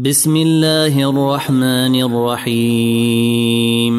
بسم الله الرحمن الرحيم.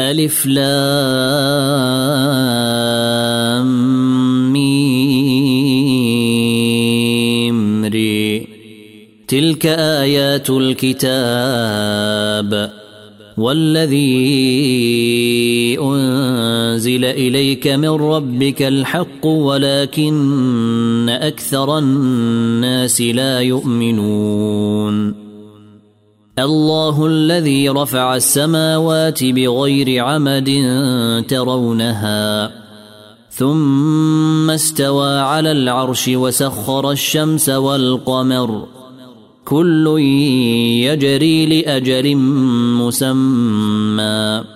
ألف لام ميم ري تلك آيات الكتاب والذي أنزل إليك من ربك الحق ولكن أكثر الناس لا يؤمنون. الله الذي رفع السماوات بغير عمد ترونها ثم استوى على العرش وسخر الشمس والقمر. كل يجري لأجل مسمى.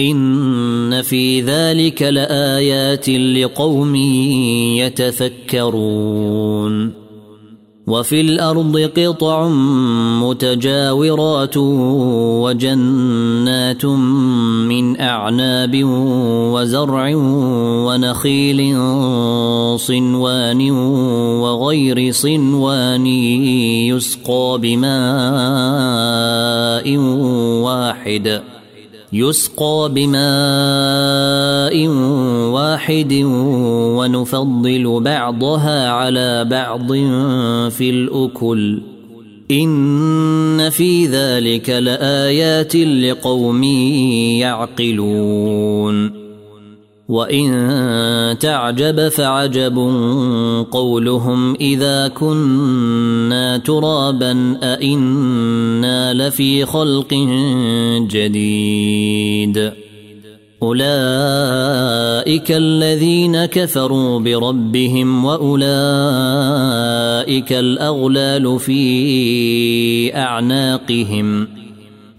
إن في ذلك لآيات لقوم يتفكرون. وفي الأرض قطع متجاورات وجنات من أعناب وزرع ونخيل صنوان وغير صنوان يسقى بماء واحد. يسقى بماء واحد ونفضل بعضها على بعض في الاكل ان في ذلك لايات لقوم يعقلون وإن تعجب فعجب قولهم إذا كنا ترابا أئنا لفي خلق جديد. أولئك الذين كفروا بربهم وأولئك الأغلال في أعناقهم.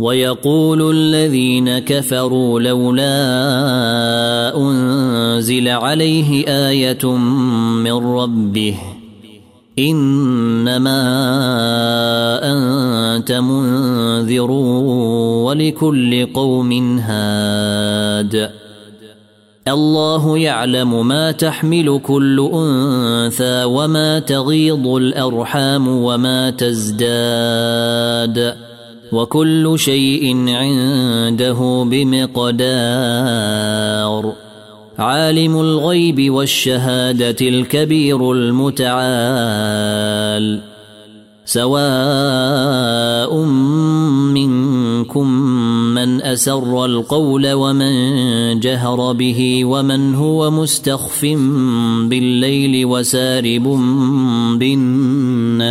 ويقول الذين كفروا لولا أنزل عليه آية من ربه إنما أنت منذر ولكل قوم هاد. الله يعلم ما تحمل كل أنثى وما تغيض الأرحام وما تزداد. وكل شيء عنده بمقدار. عالم الغيب والشهادة الكبير المتعال. سواء منكم من أسر القول ومن جهر به ومن هو مستخف بالليل وسارب بالنهار.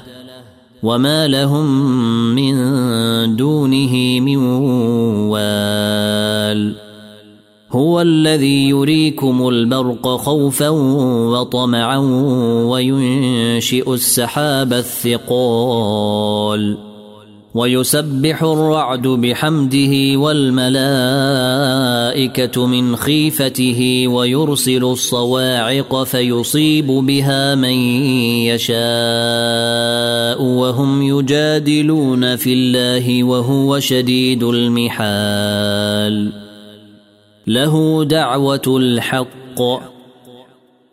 وما لهم من دونه من وال هو الذي يريكم البرق خوفا وطمعا وينشئ السحاب الثقال ويسبح الرعد بحمده والملائكة من خيفته ويرسل الصواعق فيصيب بها من يشاء وهم يجادلون في الله وهو شديد المحال. له دعوة الحق.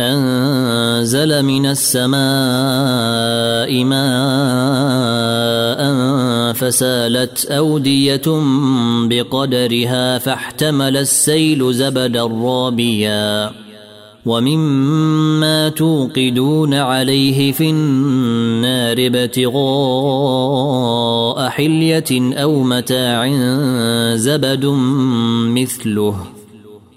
أنزل من السماء ماء فسالت أودية بقدرها فاحتمل السيل زبدا رابيا. ومما توقدون عليه في النار ابتغاء حلية أو متاع زبد مثله.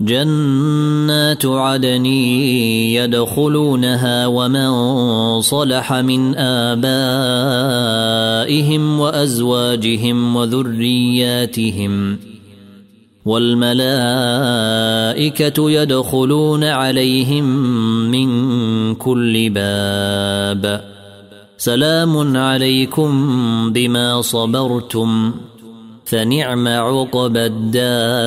جنات عدن يدخلونها ومن صلح من آبائهم وأزواجهم وذرياتهم والملائكة يدخلون عليهم من كل باب. سلام عليكم بما صبرتم فنعم عقبى الدار.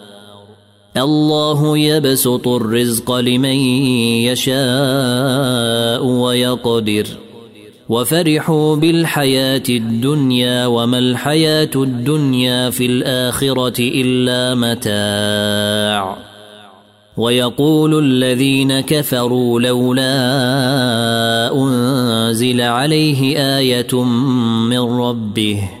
الله يبسط الرزق لمن يشاء ويقدر. وفرحوا بالحياة الدنيا وما الحياة الدنيا في الآخرة إلا متاع. ويقول الذين كفروا لولا أنزل عليه آية من ربه.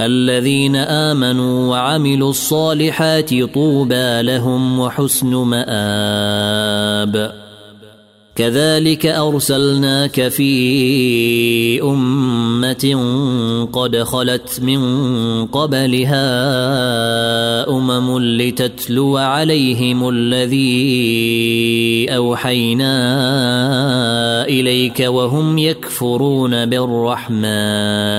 الذين آمنوا وعملوا الصالحات طوبى لهم وحسن مآب. كذلك أرسلناك في أمة قد خلت من قبلها أمم لتتلو عليهم الذي أوحينا إليك وهم يكفرون بالرحمن.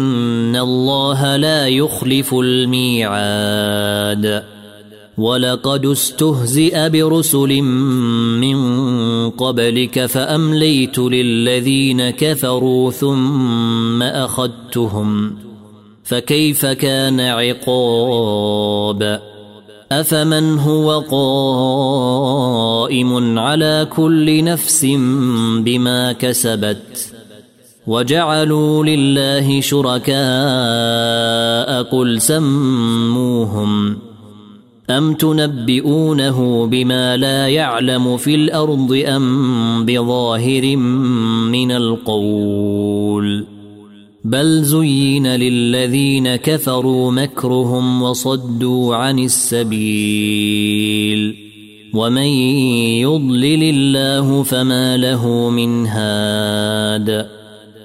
ان الله لا يخلف الميعاد ولقد استهزئ برسل من قبلك فامليت للذين كفروا ثم اخذتهم فكيف كان عقاب افمن هو قائم على كل نفس بما كسبت وجعلوا لله شركاء قل سموهم أم تنبئونه بما لا يعلم في الأرض أم بظاهر من القول بل زين للذين كفروا مكرهم وصدوا عن السبيل ومن يضلل الله فما له من هاد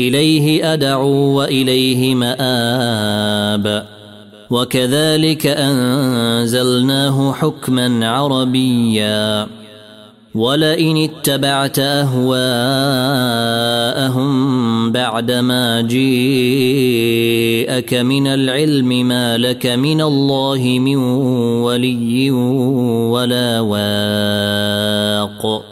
إليه أدعو وإليه مآب. وكذلك أنزلناه حكما عربيا. ولئن اتبعت أهواءهم بعدما جيءك من العلم ما لك من الله من ولي ولا واق.